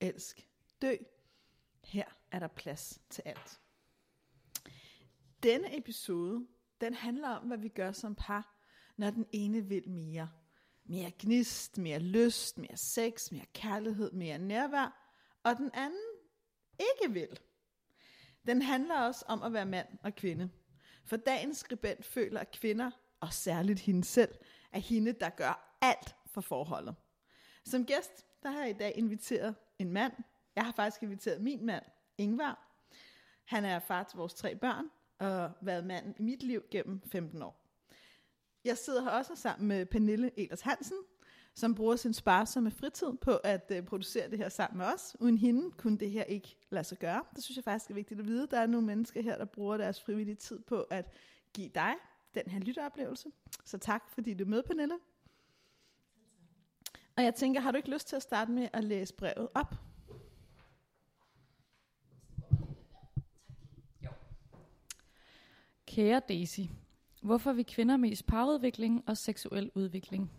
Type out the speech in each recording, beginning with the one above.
elsk, dø. Her er der plads til alt. Denne episode, den handler om, hvad vi gør som par, når den ene vil mere. Mere gnist, mere lyst, mere sex, mere kærlighed, mere nærvær, og den anden ikke vil. Den handler også om at være mand og kvinde. For dagens skribent føler, at kvinder, og særligt hende selv, er hende, der gør alt for forholdet. Som gæst, der har jeg i dag inviteret en mand. Jeg har faktisk inviteret min mand, Ingvar. Han er far til vores tre børn, og været manden i mit liv gennem 15 år. Jeg sidder her også sammen med Pernille Elers Hansen, som bruger sin sparsomme fritid på at øh, producere det her sammen med os. Uden hende kunne det her ikke lade sig gøre. Det synes jeg faktisk er vigtigt at vide. Der er nogle mennesker her, der bruger deres frivillige tid på at give dig den her lytteoplevelse. Så tak, fordi du er med, Pernille. Og jeg tænker, har du ikke lyst til at starte med at læse brevet op? Kære Daisy, hvorfor vi kvinder mest parudvikling og seksuel udvikling?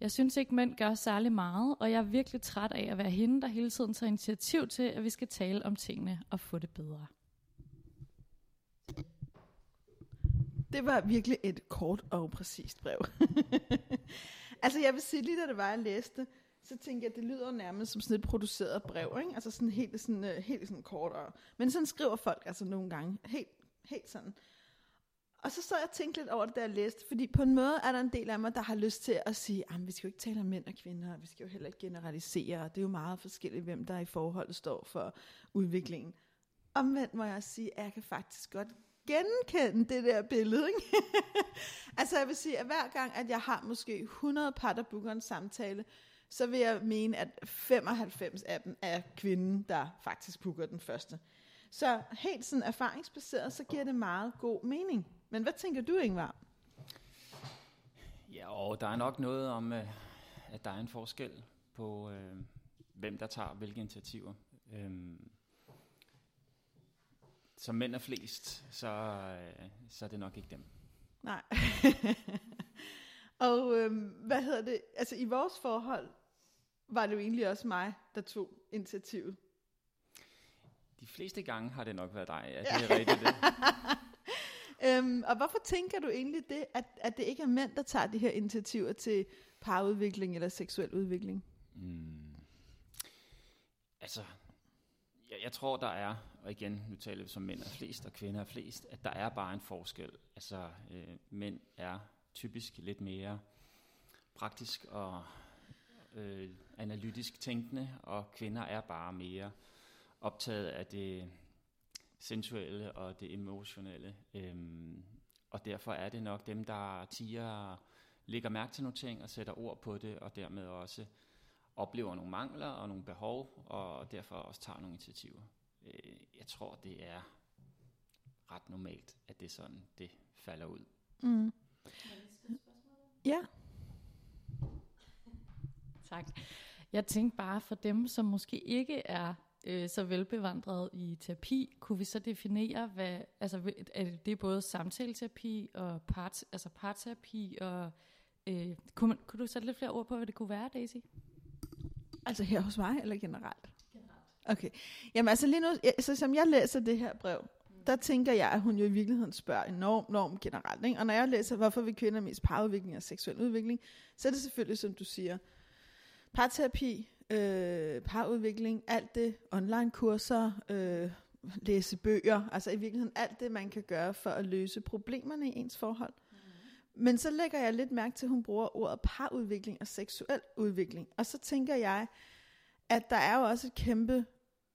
Jeg synes ikke, mænd gør særlig meget, og jeg er virkelig træt af at være hende, der hele tiden tager initiativ til, at vi skal tale om tingene og få det bedre. Det var virkelig et kort og præcist brev. altså jeg vil sige, lige da det var, jeg læste, så tænkte jeg, at det lyder nærmest som sådan et produceret brev, ikke? Altså sådan helt, sådan, uh, helt sådan kort. Men sådan skriver folk altså nogle gange. Helt, helt sådan. Og så så jeg tænkte lidt over det, der jeg læste, fordi på en måde er der en del af mig, der har lyst til at sige, at vi skal jo ikke tale om mænd og kvinder, vi skal jo heller ikke generalisere, det er jo meget forskelligt, hvem der i forholdet står for udviklingen. Omvendt må jeg sige, at jeg kan faktisk godt genkende det der billede. Ikke? altså jeg vil sige, at hver gang, at jeg har måske 100 par, der booker en samtale, så vil jeg mene, at 95 af dem er kvinden, der faktisk booker den første. Så helt sådan erfaringsbaseret, så giver det meget god mening. Men hvad tænker du, Ingvar? Ja, og der er nok noget om, øh, at der er en forskel på, øh, hvem der tager hvilke initiativer. Øh, som mænd er flest, så, øh, så er det nok ikke dem. Nej. og øhm, hvad hedder det? Altså i vores forhold var det jo egentlig også mig, der tog initiativet. De fleste gange har det nok været dig, ja, det er rigtigt det. øhm, og hvorfor tænker du egentlig det, at, at det ikke er mænd, der tager de her initiativer til parudvikling eller seksuel udvikling? Mm. Altså, jeg, jeg tror, der er, og igen, nu taler vi som mænd er flest, og kvinder er flest, at der er bare en forskel. Altså, øh, mænd er typisk lidt mere praktisk og øh, analytisk tænkende, og kvinder er bare mere optaget af det sensuelle og det emotionelle. Øhm, og derfor er det nok dem, der tiger lægger mærke til nogle ting og sætter ord på det, og dermed også oplever nogle mangler og nogle behov, og derfor også tager nogle initiativer. Øh, jeg tror, det er ret normalt, at det er sådan, det falder ud. Mm. Ja. Tak. Jeg tænkte bare for dem, som måske ikke er øh, så velbevandret i terapi, kunne vi så definere, hvad, altså, er det, det er både samtaleterapi og part, altså parterapi, og øh, kunne, man, kunne du sætte lidt flere ord på, hvad det kunne være, Daisy? Altså her hos mig, eller generelt? Generelt. Okay. Jamen altså lige nu, så som jeg læser det her brev, der tænker jeg, at hun jo i virkeligheden spørger enormt, enormt generelt. Ikke? Og når jeg læser, hvorfor vi kvinder mest parudvikling og seksuel udvikling, så er det selvfølgelig, som du siger, parterapi, øh, parudvikling, alt det, online kurser, øh, læse bøger, altså i virkeligheden alt det, man kan gøre for at løse problemerne i ens forhold. Mm. Men så lægger jeg lidt mærke til, at hun bruger ordet parudvikling og seksuel udvikling. Og så tænker jeg, at der er jo også et kæmpe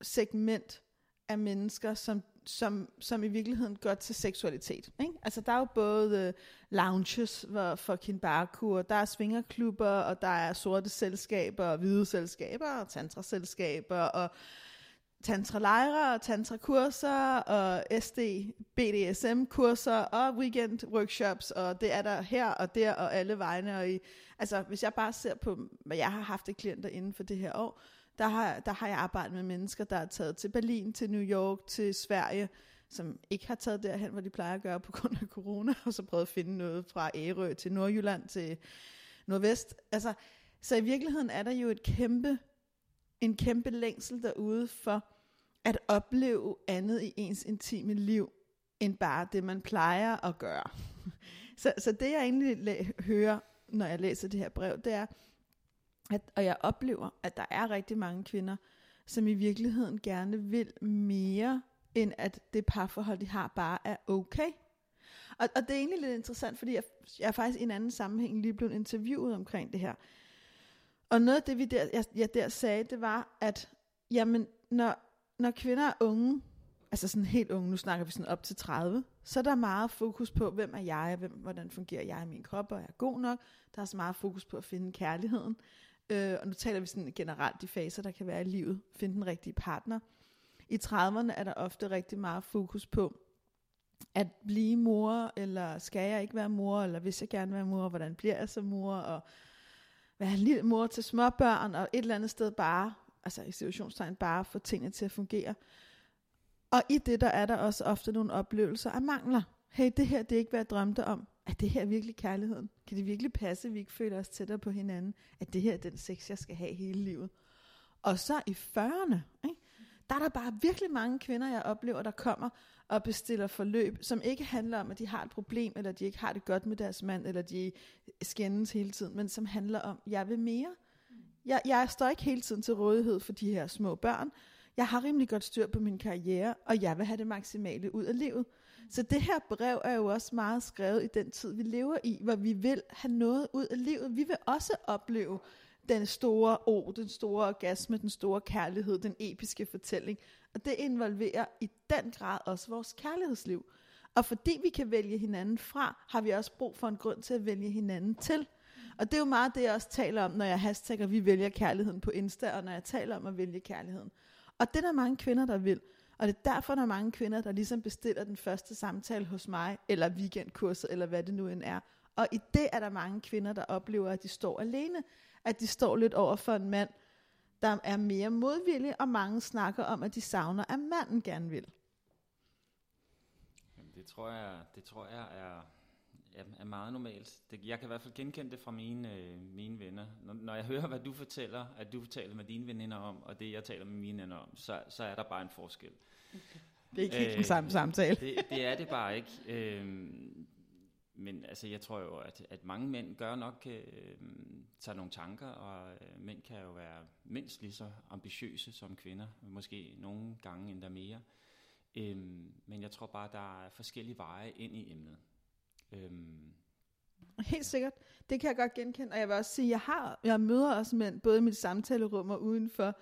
segment af mennesker, som som, som i virkeligheden går til seksualitet. Ikke? Altså der er jo både øh, lounges hvor, for kinbaku, og der er svingerklubber, og der er sorte selskaber, og hvide selskaber, og tantraselskaber, og tantra-lejre, og tantra-kurser, og SD, BDSM-kurser, og weekend-workshops, og det er der her og der, og alle vegne. Og i, altså, hvis jeg bare ser på, hvad jeg har haft af klienter inden for det her år, der har, der har jeg arbejdet med mennesker, der er taget til Berlin, til New York, til Sverige, som ikke har taget derhen, hvor de plejer at gøre på grund af corona, og så prøvet at finde noget fra Ærø til Nordjylland til Nordvest. Altså, så i virkeligheden er der jo et kæmpe, en kæmpe længsel derude for at opleve andet i ens intime liv, end bare det, man plejer at gøre. så, så det jeg egentlig hører, når jeg læser det her brev, det er, at, og jeg oplever, at der er rigtig mange kvinder, som i virkeligheden gerne vil mere, end at det parforhold, de har, bare er okay. Og, og det er egentlig lidt interessant, fordi jeg, jeg er faktisk i en anden sammenhæng lige blevet interviewet omkring det her. Og noget af det, vi der, jeg, jeg der sagde, det var, at jamen, når, når kvinder er unge, altså sådan helt unge, nu snakker vi sådan op til 30, så er der meget fokus på, hvem er jeg, hvem, hvordan fungerer jeg i min krop, og er jeg god nok. Der er så meget fokus på at finde kærligheden. Øh, og nu taler vi sådan generelt de faser, der kan være i livet. Finde den rigtige partner. I 30'erne er der ofte rigtig meget fokus på, at blive mor, eller skal jeg ikke være mor, eller hvis jeg gerne vil være mor, hvordan bliver jeg så mor, og være en lille mor til småbørn, og et eller andet sted bare, altså i situationstegn, bare få tingene til at fungere. Og i det, der er der også ofte nogle oplevelser af mangler. Hey, det her, det er ikke, hvad jeg drømte om er det her virkelig kærligheden? Kan det virkelig passe, at vi ikke føler os tættere på hinanden? At det her er den sex, jeg skal have hele livet? Og så i 40'erne, ikke? der er der bare virkelig mange kvinder, jeg oplever, der kommer og bestiller forløb, som ikke handler om, at de har et problem, eller de ikke har det godt med deres mand, eller de skændes hele tiden, men som handler om, jeg vil mere. Jeg, jeg står ikke hele tiden til rådighed for de her små børn. Jeg har rimelig godt styr på min karriere, og jeg vil have det maksimale ud af livet. Så det her brev er jo også meget skrevet i den tid, vi lever i, hvor vi vil have noget ud af livet. Vi vil også opleve den store o, den store orgasme, den store kærlighed, den episke fortælling. Og det involverer i den grad også vores kærlighedsliv. Og fordi vi kan vælge hinanden fra, har vi også brug for en grund til at vælge hinanden til. Og det er jo meget det, jeg også taler om, når jeg hashtagger, vi vælger kærligheden på Insta, og når jeg taler om at vælge kærligheden. Og det er der mange kvinder, der vil. Og det er derfor, der er mange kvinder, der ligesom bestiller den første samtale hos mig, eller weekendkurset, eller hvad det nu end er. Og i det er der mange kvinder, der oplever, at de står alene. At de står lidt over for en mand, der er mere modvillig, og mange snakker om, at de savner, at manden gerne vil. Jamen, det tror jeg, det tror jeg er, er, er meget normalt. Det, jeg kan i hvert fald genkende det fra mine, øh, mine venner. Når, når jeg hører, hvad du fortæller, at du fortæller med dine veninder om, og det jeg taler med mine venner om, så, så er der bare en forskel. Okay. Det er ikke helt øh, den samme samtale. det, det er det bare ikke. Øh, men altså, jeg tror jo, at, at mange mænd gør nok øh, tager nogle tanker, og øh, mænd kan jo være mindst lige så ambitiøse som kvinder, måske nogle gange endda mere. Øh, men jeg tror bare, der er forskellige veje ind i emnet. Øhm. Helt sikkert. Det kan jeg godt genkende. Og jeg vil også sige, jeg har, jeg møder også mænd, både i mit samtalerum og udenfor,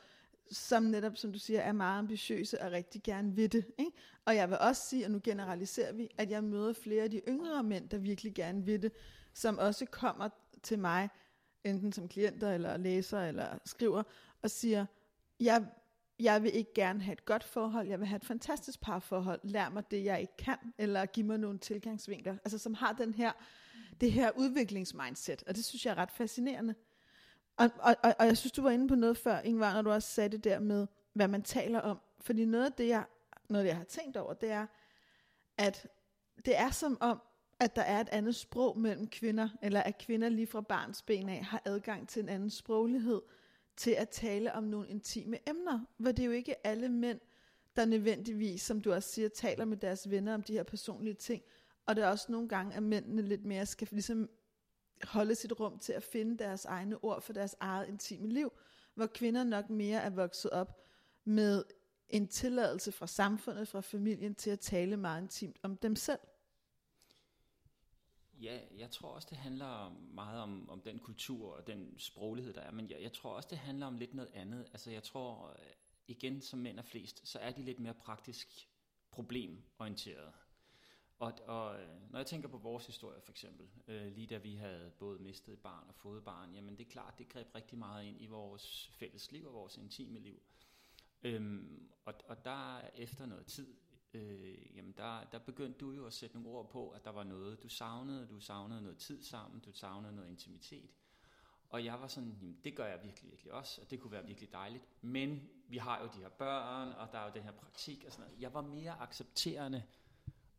som netop, som du siger, er meget ambitiøse og rigtig gerne vil det. Ikke? Og jeg vil også sige, og nu generaliserer vi, at jeg møder flere af de yngre mænd, der virkelig gerne vil det, som også kommer til mig, enten som klienter eller læser eller skriver, og siger, jeg jeg vil ikke gerne have et godt forhold, jeg vil have et fantastisk parforhold, lær mig det, jeg ikke kan, eller giv mig nogle tilgangsvinkler, altså som har den her, det her udviklingsmindset, og det synes jeg er ret fascinerende. Og, og, og, og jeg synes, du var inde på noget før, Ingvar, når du også sagde det der med, hvad man taler om, fordi noget af det, jeg, noget af det, jeg har tænkt over, det er, at det er som om, at der er et andet sprog mellem kvinder, eller at kvinder lige fra barns ben af har adgang til en anden sproglighed, til at tale om nogle intime emner, hvor det er jo ikke alle mænd, der nødvendigvis, som du også siger, taler med deres venner om de her personlige ting. Og det er også nogle gange, at mændene lidt mere skal ligesom holde sit rum til at finde deres egne ord for deres eget intime liv, hvor kvinder nok mere er vokset op med en tilladelse fra samfundet, fra familien til at tale meget intimt om dem selv. Ja, jeg tror også, det handler meget om, om den kultur og den sproglighed, der er, men jeg, jeg tror også, det handler om lidt noget andet. Altså jeg tror, øh, igen som mænd er flest, så er de lidt mere praktisk problemorienterede. Og, og øh, når jeg tænker på vores historie for eksempel, øh, lige da vi havde både mistet et barn og fået et barn, jamen det er klart, det greb rigtig meget ind i vores fælles liv og vores intime liv. Øhm, og, og der efter noget tid, øh, jamen der, der begyndte du jo at sætte nogle ord på, at der var noget, du savnede, du savnede noget tid sammen, du savnede noget intimitet. Og jeg var sådan, jamen, det gør jeg virkelig, virkelig også, og det kunne være virkelig dejligt. Men vi har jo de her børn, og der er jo den her praktik og sådan noget. Jeg var mere accepterende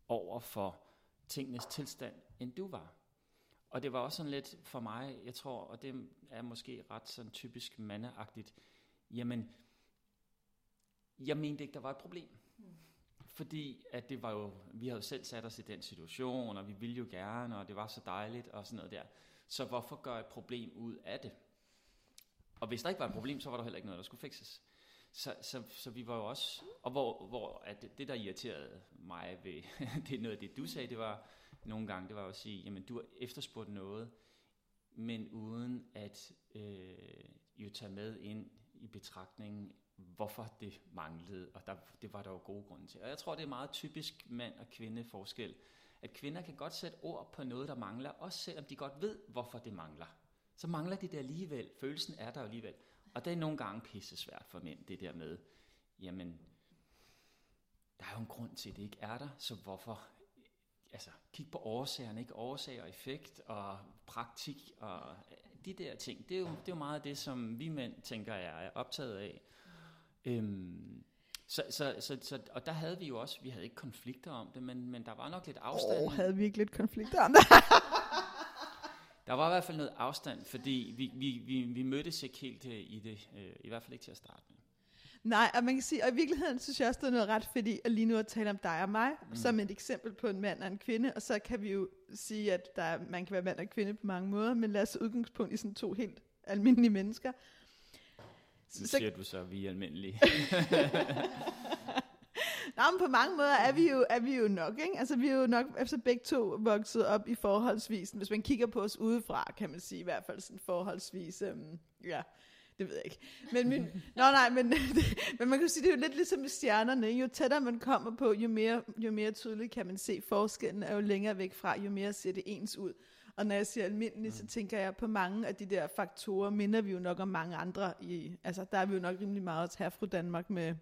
over for tingenes tilstand, end du var. Og det var også sådan lidt for mig, jeg tror, og det er måske ret sådan typisk mandeagtigt, jamen, jeg mente ikke, der var et problem. Mm. Fordi at det var jo, vi havde jo selv sat os i den situation, og vi ville jo gerne, og det var så dejligt, og sådan noget der. Så hvorfor gøre et problem ud af det? Og hvis der ikke var et problem, så var der heller ikke noget, der skulle fikses. Så, så, så vi var jo også, og hvor, hvor at det, det, der irriterede mig ved, det er noget af det, du sagde, det var nogle gange, det var at sige, jamen du har efterspurgt noget, men uden at øh, jo tage med ind i betragtningen, hvorfor det manglede, og der, det var der jo gode grunde til. Og jeg tror, det er meget typisk mand- og kvinde forskel, at kvinder kan godt sætte ord på noget, der mangler, også selvom de godt ved, hvorfor det mangler. Så mangler de det alligevel. Følelsen er der alligevel. Og det er nogle gange pisse svært for mænd, det der med, jamen, der er jo en grund til, at det ikke er der, så hvorfor? Altså, kig på årsagerne, ikke årsag og effekt og praktik og de der ting. Det er jo, det er jo meget af det, som vi mænd tænker, jeg er optaget af. Øhm, så, så, så, så, og der havde vi jo også, vi havde ikke konflikter om det, men, men der var nok lidt afstand. Oh, havde vi ikke lidt konflikter om det? der var i hvert fald noget afstand, fordi vi, vi, vi, vi mødtes ikke helt øh, i det, øh, i hvert fald ikke til at starte med. Nej, og man kan sige, og i virkeligheden synes jeg også, det er noget ret fedt i at lige nu at tale om dig og mig, mm. som et eksempel på en mand og en kvinde, og så kan vi jo sige, at der, man kan være mand og kvinde på mange måder, men lad os udgangspunkt i sådan to helt almindelige mennesker, nu siger du så, at vi er almindelige. Nå, men på mange måder er vi jo, er vi jo nok, ikke? Altså, vi er jo nok efter begge to vokset op i forholdsvis, hvis man kigger på os udefra, kan man sige i hvert fald sådan forholdsvis, øhm, ja, det ved jeg ikke. Men, min, nå nej, men, det, men man kan sige, det er jo lidt ligesom med stjernerne, jo tættere man kommer på, jo mere, jo mere tydeligt kan man se forskellen, er jo længere væk fra, jo mere ser det ens ud. Og når jeg siger almindelig, mm. så tænker jeg på mange af de der faktorer, minder vi jo nok om mange andre. I, altså, der er vi jo nok rimelig meget her fra Danmark med...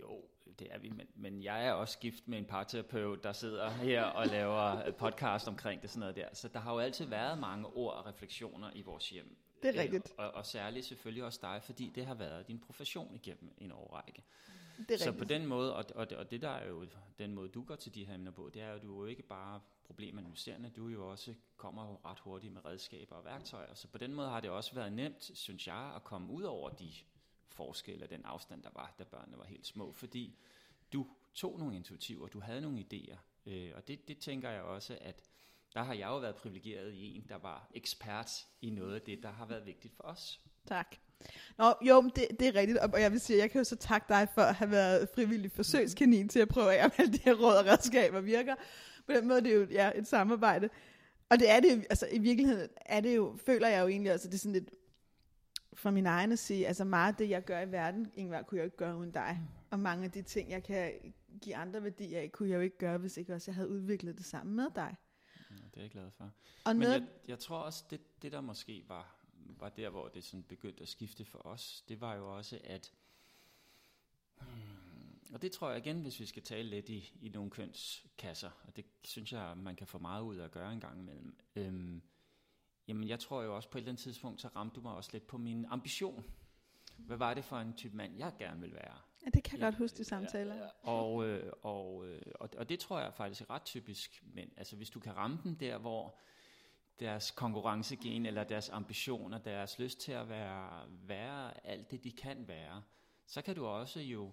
Jo, det er vi, men, men jeg er også gift med en parterapeut, der sidder her og laver podcast omkring det, sådan noget der. Så der har jo altid været mange ord og refleksioner i vores hjem. Det er rigtigt. Og, og særligt selvfølgelig også dig, fordi det har været din profession igennem en årrække. Det er så rigtigt. på den måde, og, og, det, og det der er jo den måde, du går til de her emner på, det er jo, du er jo ikke bare problemanalyserende, du jo også kommer jo ret hurtigt med redskaber og værktøjer. Så på den måde har det også været nemt, synes jeg, at komme ud over de forskelle og den afstand, der var, da børnene var helt små, fordi du tog nogle intuitiver, du havde nogle idéer, øh, og det, det tænker jeg også, at der har jeg jo været privilegeret i en, der var ekspert i noget af det, der har været vigtigt for os. Tak. Nå, jo, det, det er rigtigt, og jeg vil sige, jeg kan jo så takke dig for at have været frivillig forsøgskanin til at prøve af, om alle de her råd og redskaber virker. På den måde det er jo ja, et samarbejde. Og det er det altså i virkeligheden er det jo, føler jeg jo egentlig også, det er sådan lidt, fra min egen at sige, altså meget af det, jeg gør i verden, Ingvar, kunne jeg ikke gøre uden dig. Og mange af de ting, jeg kan give andre værdier af, kunne jeg jo ikke gøre, hvis ikke også jeg havde udviklet det sammen med dig. Ja, det er jeg glad for. Og Men jeg, jeg tror også, det, det der måske var, var der, hvor det sådan begyndte at skifte for os, det var jo også, at hmm, og det tror jeg igen, hvis vi skal tale lidt i, i nogle kønskasser, og det synes jeg, man kan få meget ud af at gøre en gang imellem. Øhm, jamen jeg tror jo også på et eller andet tidspunkt, så ramte du mig også lidt på min ambition. Hvad var det for en type mand, jeg gerne vil være? ja, det kan jeg godt huske de samtaler. Ja, og, øh, og, øh, og, og det tror jeg faktisk er ret typisk mænd. Altså hvis du kan ramme dem der, hvor deres konkurrencegen eller deres ambitioner, deres lyst til at være, være alt det, de kan være, så kan du også jo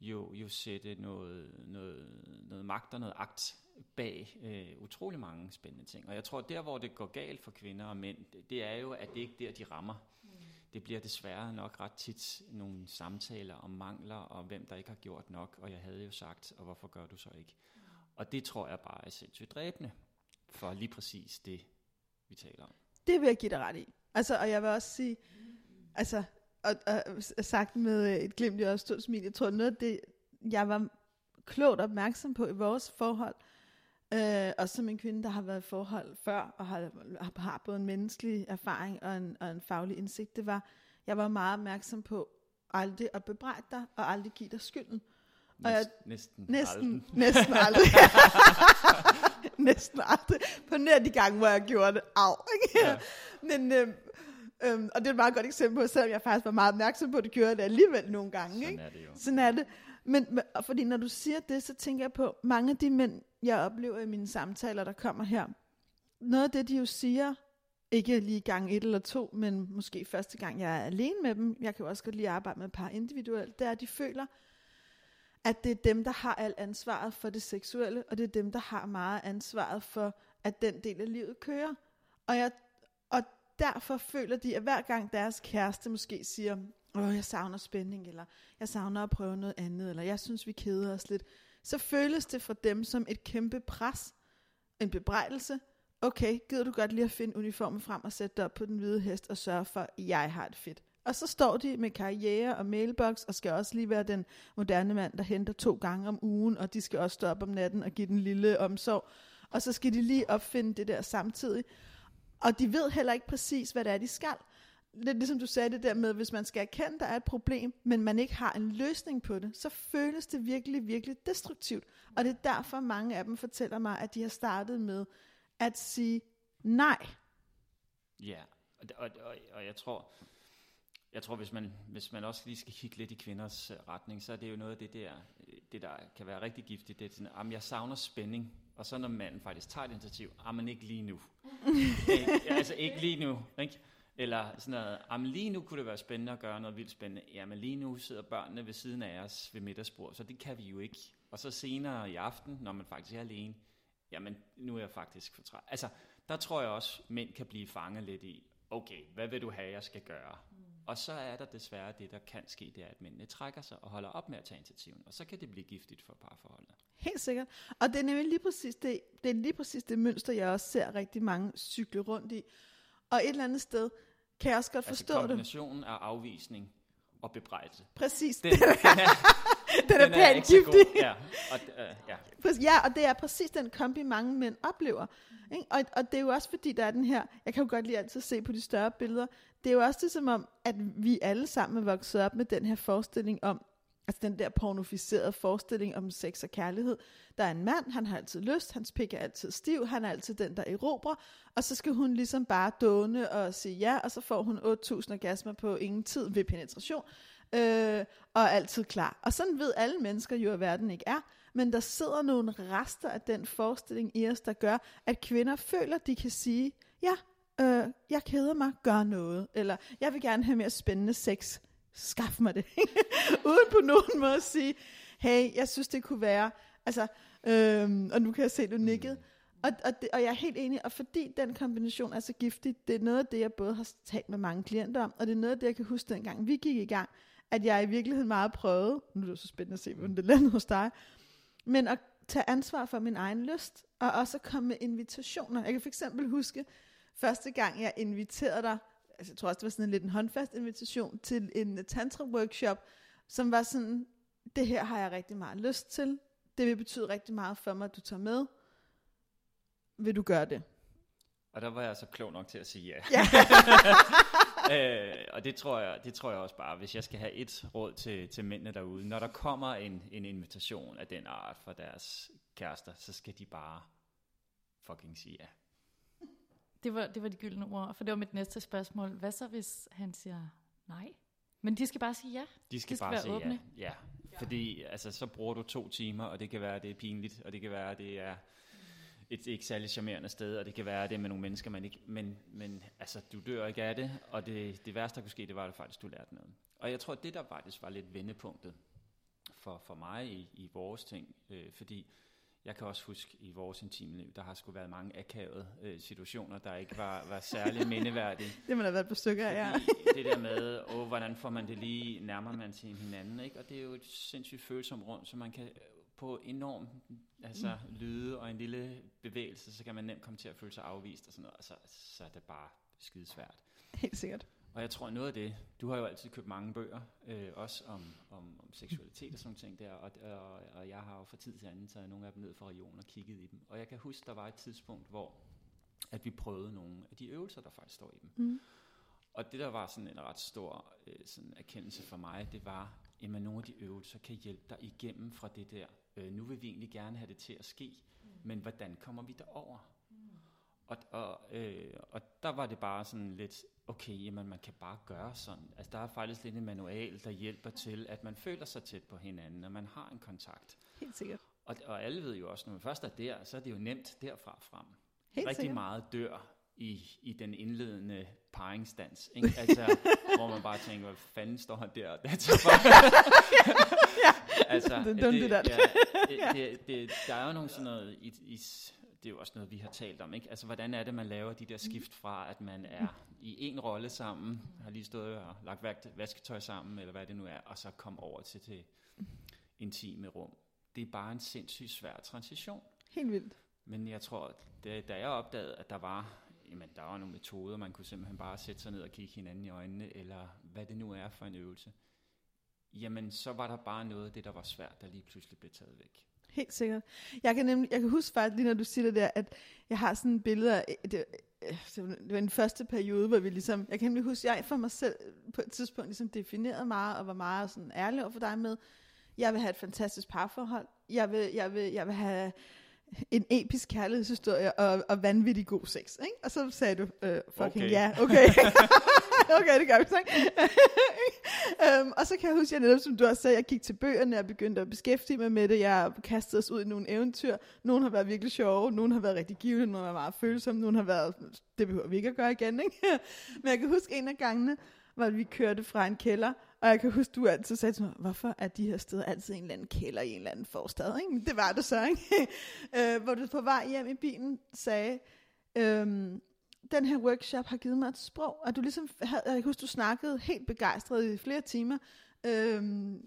jo, jo sætte noget, noget, noget magt og noget akt bag øh, utrolig mange spændende ting. Og jeg tror, der hvor det går galt for kvinder og mænd, det, det er jo, at det ikke er der, de rammer. Mm. Det bliver desværre nok ret tit nogle samtaler om mangler, og hvem der ikke har gjort nok, og jeg havde jo sagt, og hvorfor gør du så ikke? Mm. Og det tror jeg bare er sindssygt dræbende for lige præcis det, vi taler om. Det vil jeg give dig ret i. Altså, og jeg vil også sige, altså, og, og sagt med et glimt i også stort smil, jeg tror noget af det, jeg var klogt opmærksom på i vores forhold, øh, også som en kvinde, der har været i forhold før, og har, har både en menneskelig erfaring og en, og en faglig indsigt, det var, jeg var meget opmærksom på aldrig at bebrejde dig, og aldrig give dig skylden. Og jeg, næsten, næsten, aldrig. næsten aldrig. næsten aldrig. På nær de gange, hvor jeg gjorde det. Au. Ikke? Ja. Men, øhm, øhm, og det er et meget godt eksempel på, selvom jeg faktisk var meget opmærksom på, at det gjorde det alligevel nogle gange. Sådan ikke? er det jo. Sådan er det. Men fordi når du siger det, så tænker jeg på, mange af de mænd, jeg oplever i mine samtaler, der kommer her, noget af det, de jo siger, ikke lige gang et eller to, men måske første gang, jeg er alene med dem, jeg kan jo også godt lige arbejde med et par individuelt, det er, at de føler, at det er dem, der har alt ansvaret for det seksuelle, og det er dem, der har meget ansvaret for, at den del af livet kører. Og, jeg, derfor føler de, at hver gang deres kæreste måske siger, åh, jeg savner spænding, eller jeg savner at prøve noget andet, eller jeg synes, vi keder os lidt, så føles det for dem som et kæmpe pres, en bebrejdelse. Okay, gider du godt lige at finde uniformen frem og sætte dig op på den hvide hest og sørge for, at jeg har det fedt. Og så står de med karriere og mailbox, og skal også lige være den moderne mand, der henter to gange om ugen, og de skal også stå op om natten og give den lille omsorg. Og så skal de lige opfinde det der samtidig. Og de ved heller ikke præcis, hvad det er, de skal. Lidt ligesom du sagde det der med, hvis man skal erkende, at der er et problem, men man ikke har en løsning på det, så føles det virkelig, virkelig destruktivt. Og det er derfor, mange af dem fortæller mig, at de har startet med at sige nej. Ja, og, og, og, og jeg tror, jeg tror, hvis man, hvis man også lige skal kigge lidt i kvinders øh, retning, så er det jo noget af det der, øh, det der kan være rigtig giftigt, det er sådan, jeg savner spænding, og så når manden faktisk tager et initiativ, ah, men ikke lige nu. ikke, altså ikke lige nu, ikke? Eller sådan noget, ah, jamen lige nu kunne det være spændende at gøre noget vildt spændende. Ja, men lige nu sidder børnene ved siden af os ved middagsbord, så det kan vi jo ikke. Og så senere i aften, når man faktisk er alene, jamen nu er jeg faktisk for træt. Altså, der tror jeg også, mænd kan blive fanget lidt i, okay, hvad vil du have, jeg skal gøre? Og så er der desværre det, der kan ske, det er, at mændene trækker sig og holder op med at tage initiativen, og så kan det blive giftigt for parforholdet. Helt sikkert. Og det er nemlig lige præcis det, det, er lige præcis det mønster, jeg også ser rigtig mange cykle rundt i. Og et eller andet sted kan jeg også godt altså forstå det. kombinationen af afvisning og bebrejdelse. Præcis. Den, den er, den er pænt giftig. Ja, og, uh, ja. Ja, og det er præcis den kombi, mange mænd oplever. Ikke? Og, og det er jo også fordi, der er den her, jeg kan jo godt lige altid se på de større billeder, det er jo også det som om, at vi alle sammen er vokset op med den her forestilling om, altså den der pornoficerede forestilling om sex og kærlighed. Der er en mand, han har altid lyst, hans pik er altid stiv, han er altid den, der erobrer, og så skal hun ligesom bare dåne og sige ja, og så får hun 8.000 orgasmer på ingen tid ved penetration, øh, og er altid klar. Og sådan ved alle mennesker jo, at verden ikke er, men der sidder nogle rester af den forestilling i os, der gør, at kvinder føler, at de kan sige, ja, øh, jeg keder mig, gør noget, eller jeg vil gerne have mere spændende sex, skaf mig det. Uden på nogen måde at sige, hey, jeg synes, det kunne være, altså, øhm, og nu kan jeg se, du nikkede. Og, og, det, og jeg er helt enig, og fordi den kombination er så giftig, det er noget af det, jeg både har talt med mange klienter om, og det er noget af det, jeg kan huske dengang vi gik i gang, at jeg i virkeligheden meget prøvede, nu er det så spændende at se, hvordan det lander hos dig, men at tage ansvar for min egen lyst, og også komme med invitationer. Jeg kan for eksempel huske, første gang jeg inviterede dig, altså jeg tror også, det var sådan en lidt en håndfast invitation til en tantra-workshop, som var sådan, det her har jeg rigtig meget lyst til, det vil betyde rigtig meget for mig, at du tager med. Vil du gøre det? Og der var jeg så klog nok til at sige ja. Ja. øh, og det tror, jeg, det tror jeg også bare, hvis jeg skal have et råd til, til mændene derude, når der kommer en, en invitation af den art fra deres kærester, så skal de bare fucking sige ja. Det var, det var de gyldne ord, for det var mit næste spørgsmål. Hvad så, hvis han siger nej? Men de skal bare sige ja. De skal, De skal bare være sige åbne. ja. ja. Fordi altså, så bruger du to timer, og det kan være, at det er pinligt, og det kan være, at det er et ikke særlig charmerende sted, og det kan være, det med nogle mennesker, man ikke... Men, men altså, du dør ikke af det, og det, det værste, der kunne ske, det var at faktisk, du lærte noget. Og jeg tror, at det der faktisk var lidt vendepunktet for, for mig i, i vores ting, øh, fordi jeg kan også huske i vores intime liv, der har sgu været mange akavede øh, situationer, der ikke var, var særlig mindeværdige. Det der have været på stykker, ja. Det der med, åh, hvordan får man det lige, nærmer man til hinanden, ikke? Og det er jo et sindssygt følsomt rum, så man kan på enorm altså, lyde og en lille bevægelse, så kan man nemt komme til at føle sig afvist og sådan noget, og så, så er det bare skidesvært. Helt sikkert. Og jeg tror noget af det, du har jo altid købt mange bøger, øh, også om, om, om seksualitet og sådan ting der, og, og, og jeg har jo fra tid til anden taget nogle af dem ned fra regionen og kigget i dem. Og jeg kan huske, der var et tidspunkt, hvor at vi prøvede nogle af de øvelser, der faktisk står i dem. Mm. Og det, der var sådan en ret stor øh, sådan erkendelse for mig, det var, at nogle af de øvelser kan hjælpe dig igennem fra det der. Øh, nu vil vi egentlig gerne have det til at ske, mm. men hvordan kommer vi derover? Mm. Og, og, øh, og der var det bare sådan lidt, okay, jamen man kan bare gøre sådan. Altså der er faktisk lidt en manual, der hjælper til, at man føler sig tæt på hinanden, og man har en kontakt. Helt sikkert. Og, og alle ved jo også, når man først er der, så er det jo nemt derfra frem. Helt Rigtig sikkert. meget dør i, i den indledende paringsdans, ikke? Altså, hvor man bare tænker, hvad fanden står han der og danser altså, Det dumt, det der. Ja, det, det, det, der er jo nogle sådan noget, i, i, det er jo også noget, vi har talt om, ikke? Altså, hvordan er det, man laver de der skift fra, at man er i en rolle sammen, har lige stået og lagt vasketøj sammen, eller hvad det nu er, og så kom over til det intime rum. Det er bare en sindssygt svær transition. Helt vildt. Men jeg tror, da, da jeg opdagede, at der var, jamen, der var nogle metoder, man kunne simpelthen bare sætte sig ned og kigge hinanden i øjnene, eller hvad det nu er for en øvelse, jamen så var der bare noget af det, der var svært, der lige pludselig blev taget væk. Helt sikkert. Jeg kan nemlig, jeg kan huske faktisk lige når du siger det der, at jeg har sådan et af, det, øh, det var den første periode, hvor vi ligesom, jeg kan nemlig huske, jeg for mig selv på et tidspunkt ligesom definerede meget, og var meget sådan ærlig over for dig med, jeg vil have et fantastisk parforhold, jeg vil, jeg vil, jeg vil have en episk kærlighedshistorie og, og vanvittig god sex, ikke? Og så sagde du, øh, fucking Okay. ja, okay. okay, det gør vi så, um, og så kan jeg huske, at jeg netop, som du også sagde, jeg gik til bøgerne og begyndte at beskæftige mig med det. Jeg kastede os ud i nogle eventyr. Nogle har været virkelig sjove, nogle har været rigtig givende, nogle har været meget følsomme, nogle har været, det behøver vi ikke at gøre igen, ikke? Men jeg kan huske en af gangene, hvor vi kørte fra en kælder, og jeg kan huske, du altid sagde til mig, hvorfor er de her steder altid en eller anden kælder i en eller anden forstad? Ikke? Men Det var det så, ikke? øh, hvor du på vej hjem i bilen sagde, øhm, den her workshop har givet mig et sprog, og du ligesom havde, jeg kan huske, du snakkede helt begejstret i flere timer, øhm,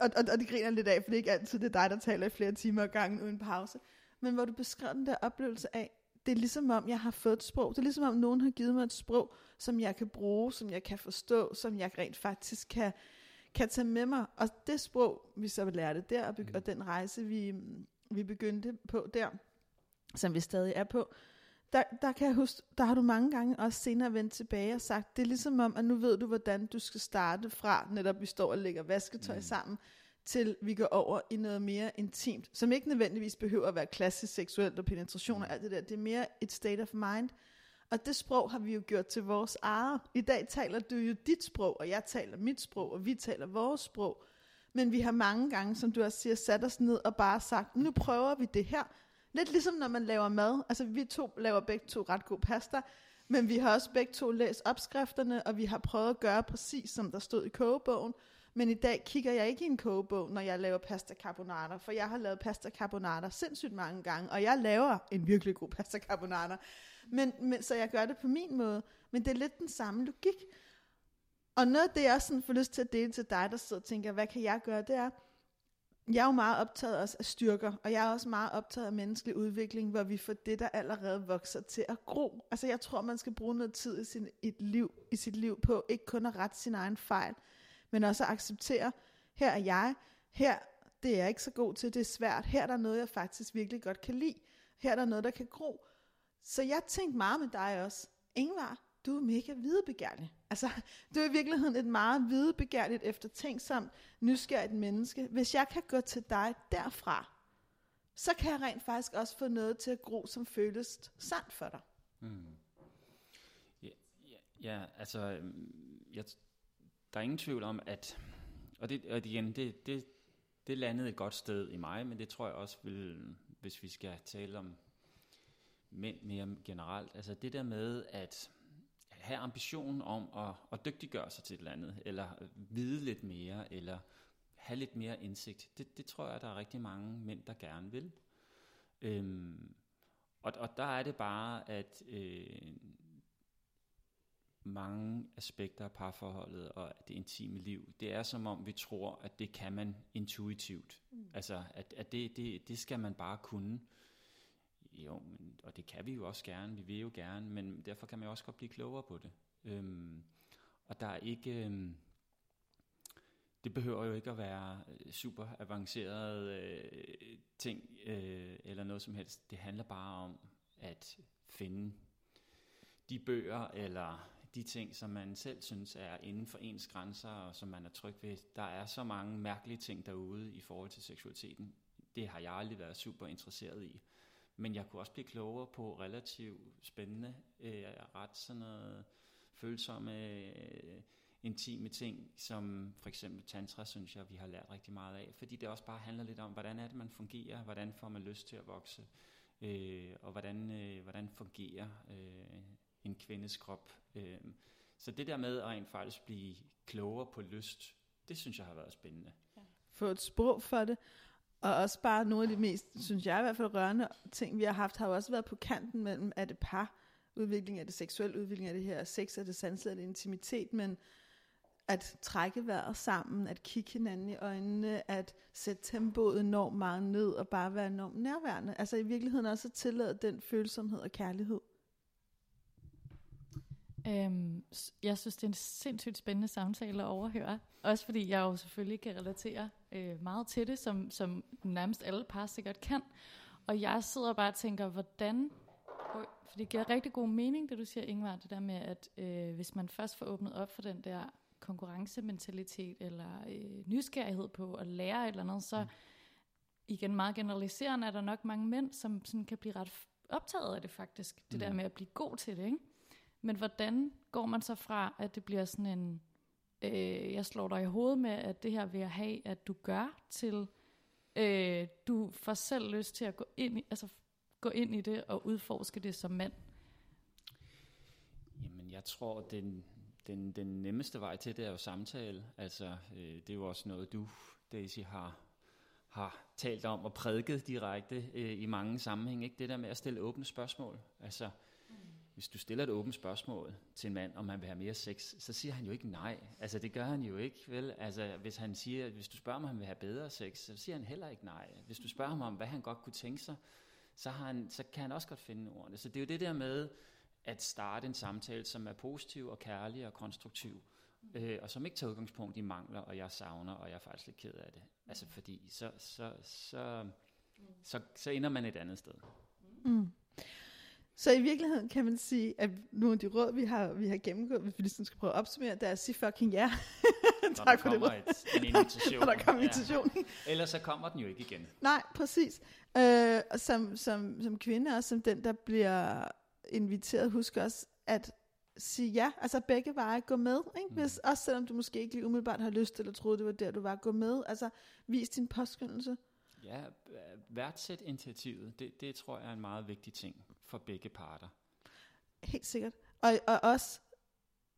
og, og, og det griner lidt af, for det er ikke altid det er dig, der taler i flere timer ad gangen uden pause, men hvor du beskrev den der oplevelse af, det er ligesom om, jeg har fået et sprog, det er ligesom om, nogen har givet mig et sprog, som jeg kan bruge, som jeg kan forstå, som jeg rent faktisk kan, kan tage med mig, og det sprog, vi så lærte der, og, begy- og den rejse, vi, vi begyndte på der, som vi stadig er på, der, der kan jeg huske, der har du mange gange også senere vendt tilbage og sagt, det er ligesom om, at nu ved du, hvordan du skal starte fra, netop vi står og lægger vasketøj mm. sammen, til vi går over i noget mere intimt, som ikke nødvendigvis behøver at være klassisk seksuelt og penetration og alt det der. Det er mere et state of mind. Og det sprog har vi jo gjort til vores eget. I dag taler du jo dit sprog, og jeg taler mit sprog, og vi taler vores sprog. Men vi har mange gange, som du også siger, sat os ned og bare sagt, nu prøver vi det her. Lidt ligesom når man laver mad. Altså vi to laver begge to ret god pasta, men vi har også begge to læst opskrifterne, og vi har prøvet at gøre præcis som der stod i kogebogen. Men i dag kigger jeg ikke i en kogebog, når jeg laver pasta carbonara, for jeg har lavet pasta carbonara sindssygt mange gange, og jeg laver en virkelig god pasta carbonara. Men, men, så jeg gør det på min måde. Men det er lidt den samme logik. Og noget af det, jeg også sådan får lyst til at dele til dig, der sidder og tænker, hvad kan jeg gøre, det er, jeg er jo meget optaget også af styrker, og jeg er også meget optaget af menneskelig udvikling, hvor vi får det, der allerede vokser til at gro. Altså jeg tror, man skal bruge noget tid i, sin, et liv, i sit liv på, ikke kun at rette sin egen fejl, men også at acceptere, her er jeg, her det er jeg ikke så god til, det er svært, her er der noget, jeg faktisk virkelig godt kan lide, her er der noget, der kan gro. Så jeg tænkte meget med dig også, Ingvar, du er mega videbegærlig. Altså, du er i virkeligheden et meget videbegærligt, eftertænksomt, nysgerrigt menneske. Hvis jeg kan gå til dig derfra, så kan jeg rent faktisk også få noget til at gro, som føles sandt for dig. Mm. Ja, ja, ja, altså, øhm, jeg, der er ingen tvivl om, at, og, det, og igen, det, det, det landede et godt sted i mig, men det tror jeg også vil, hvis vi skal tale om mænd mere generelt, altså det der med at have ambitionen om at, at dygtiggøre sig til et eller andet, eller vide lidt mere, eller have lidt mere indsigt, det, det tror jeg, der er rigtig mange mænd, der gerne vil. Øhm, og, og der er det bare, at øh, mange aspekter af parforholdet og det intime liv, det er som om vi tror, at det kan man intuitivt. Mm. Altså, at, at det, det, det skal man bare kunne. Jo, men, og det kan vi jo også gerne, vi vil jo gerne, men derfor kan man jo også godt blive klogere på det. Øhm, Og der er ikke... Øh, det behøver jo ikke at være øh, super avanceret øh, ting øh, eller noget som helst. Det handler bare om at finde de bøger eller de ting, som man selv synes er inden for ens grænser, og som man er tryg ved. Der er så mange mærkelige ting derude i forhold til seksualiteten. Det har jeg aldrig været super interesseret i. Men jeg kunne også blive klogere på relativt spændende, øh, ret sådan noget følsomme, øh, intime ting, som for eksempel tantra, synes jeg, vi har lært rigtig meget af. Fordi det også bare handler lidt om, hvordan er det, man fungerer, hvordan får man lyst til at vokse, øh, og hvordan, øh, hvordan fungerer øh, en kvindes krop. Øh. Så det der med at rent faktisk blive klogere på lyst, det synes jeg har været spændende. Ja. Få et sprog for det, og også bare nogle af de mest, synes jeg i hvert fald, rørende ting, vi har haft, har jo også været på kanten mellem, er det par, udvikling er det seksuel udvikling er det her sex, er det sanselige, det intimitet, men at trække vejret sammen, at kigge hinanden i øjnene, at sætte tempoet enormt meget ned og bare være enormt nærværende. Altså i virkeligheden også at tillade den følsomhed og kærlighed. Øhm, jeg synes, det er en sindssygt spændende samtale at overhøre. Også fordi jeg jo selvfølgelig kan relatere øh, meget til det, som, som nærmest alle par sikkert kan. Og jeg sidder bare og tænker, hvordan... For det giver rigtig god mening, det du siger, Ingvar, det der med, at øh, hvis man først får åbnet op for den der konkurrencementalitet eller øh, nysgerrighed på at lære et eller andet, så mm. igen meget generaliserende er der nok mange mænd, som sådan kan blive ret optaget af det faktisk. Det mm. der med at blive god til det, ikke? Men hvordan går man så fra, at det bliver sådan en, øh, jeg slår dig i hovedet med, at det her vil jeg have, at du gør, til øh, du får selv lyst til at gå ind i, altså gå ind i det og udforske det som mand? Jamen, jeg tror, den, den, den nemmeste vej til det er jo samtale. Altså, øh, det er jo også noget, du, Daisy, har, har talt om og prædiket direkte øh, i mange sammenhænge. Ikke? Det der med at stille åbne spørgsmål. Altså, hvis du stiller et åbent spørgsmål til en mand, om han vil have mere sex, så siger han jo ikke nej. Altså det gør han jo ikke, vel? Altså hvis han siger, hvis du spørger ham, om han vil have bedre sex, så siger han heller ikke nej. Hvis du spørger ham om, hvad han godt kunne tænke sig, så, har han, så kan han også godt finde ordene. Så det er jo det der med at starte en samtale, som er positiv og kærlig og konstruktiv, øh, og som ikke tager udgangspunkt i mangler, og jeg savner, og jeg er faktisk lidt ked af det. Altså fordi så, så, så, så, så ender man et andet sted. Mm. Så i virkeligheden kan man sige, at nogle af de råd, vi har, vi har gennemgået, hvis vi ligesom skal prøve at opsummere, det er at sige fucking ja. tak for det. Et, en invitation. Når der kommer ja. invitation. Ellers så kommer den jo ikke igen. Nej, præcis. Øh, som, som, som kvinde, og som den, der bliver inviteret, husk også at sige ja, altså begge veje gå med, ikke? Mm. Hvis, også selvom du måske ikke lige umiddelbart har lyst, eller troede, det var der, du var, gå med, altså vis din påskyndelse. Ja, værdsæt initiativet, det, det tror jeg er en meget vigtig ting for begge parter. Helt sikkert. Og, og også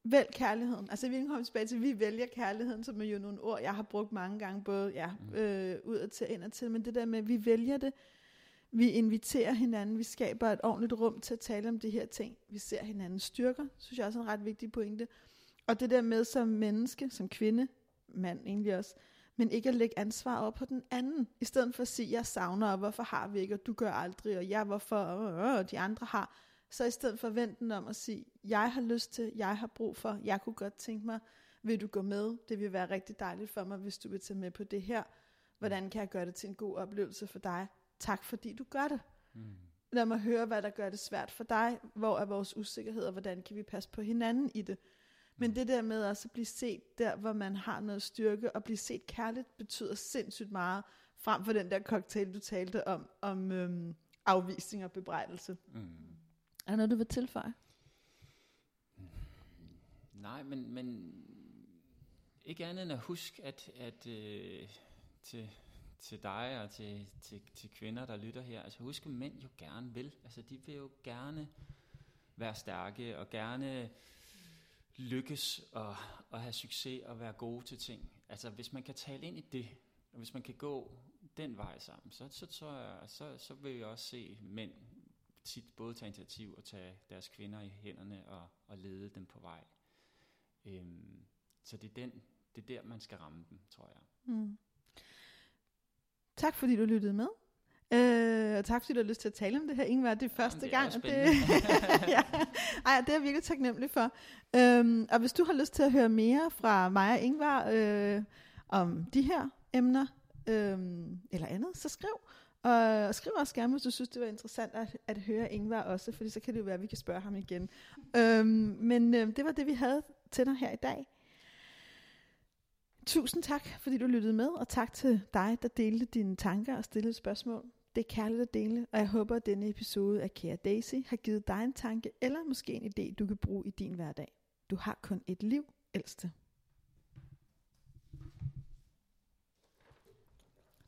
vælg kærligheden. Altså vi kommer tilbage til, at vi vælger kærligheden, som er jo nogle ord, jeg har brugt mange gange, både ja, mm. øh, ud og til, ind og til, men det der med, at vi vælger det, vi inviterer hinanden, vi skaber et ordentligt rum til at tale om de her ting. Vi ser hinandens styrker, synes jeg også er en ret vigtig pointe. Og det der med som menneske, som kvinde, mand egentlig også, men ikke at lægge ansvar over på den anden, i stedet for at sige, jeg savner, og hvorfor har vi ikke, og du gør aldrig, og jeg hvorfor, og de andre har, så i stedet for den om at sige, jeg har lyst til, jeg har brug for, jeg kunne godt tænke mig, vil du gå med? Det vil være rigtig dejligt for mig, hvis du vil tage med på det her. Hvordan kan jeg gøre det til en god oplevelse for dig? Tak fordi du gør det. Mm. Lad mig høre, hvad der gør det svært for dig. Hvor er vores usikkerhed, og hvordan kan vi passe på hinanden i det? Men mm. det der med også at blive set der, hvor man har noget styrke, og blive set kærligt, betyder sindssygt meget, frem for den der cocktail, du talte om, om øhm, afvisning og bebrejdelse. Mm. Er der noget, du vil tilføje? Nej, men, men ikke andet end at huske, at, at øh, til, til dig og til, til, til kvinder, der lytter her, altså husk, at mænd jo gerne vil. Altså de vil jo gerne være stærke og gerne lykkes og, og have succes og være gode til ting. Altså hvis man kan tale ind i det, og hvis man kan gå den vej sammen, så, så, så, så, så vil jeg også se mænd tit både tage initiativ og tage deres kvinder i hænderne og, og lede dem på vej. Øhm, så det er, den, det er der, man skal ramme dem, tror jeg. Mm. Tak fordi du lyttede med. Øh, og tak fordi du har lyst til at tale om det her, Ingvar. Det er første Jamen, det er gang. og det, ja. Ej, det er jeg virkelig taknemmelig for. Øhm, og hvis du har lyst til at høre mere fra mig og Ingvar øh, om de her emner, øh, eller andet, så skriv. Og skriv også gerne, hvis du synes, det var interessant at, at høre Ingvar også, fordi så kan det jo være, at vi kan spørge ham igen. Øhm, men øh, det var det, vi havde til dig her i dag. Tusind tak, fordi du lyttede med, og tak til dig, der delte dine tanker og stillede spørgsmål. Det er kærligt at dele, og jeg håber, at denne episode af Kære Daisy har givet dig en tanke, eller måske en idé, du kan bruge i din hverdag. Du har kun et liv, ældste.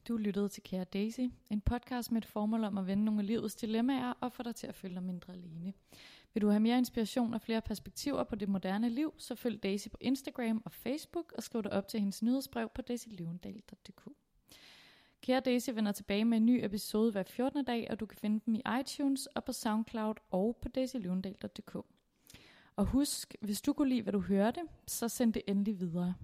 Du lyttede til Kære Daisy, en podcast med et formål om at vende nogle af livets dilemmaer og få dig til at føle dig mindre alene. Vil du have mere inspiration og flere perspektiver på det moderne liv, så følg Daisy på Instagram og Facebook og skriv dig op til hendes nyhedsbrev på daisylevendal.dk. Kære Daisy vender tilbage med en ny episode hver 14. dag, og du kan finde dem i iTunes og på Soundcloud og på daisylevendal.dk. Og husk, hvis du kunne lide, hvad du hørte, så send det endelig videre.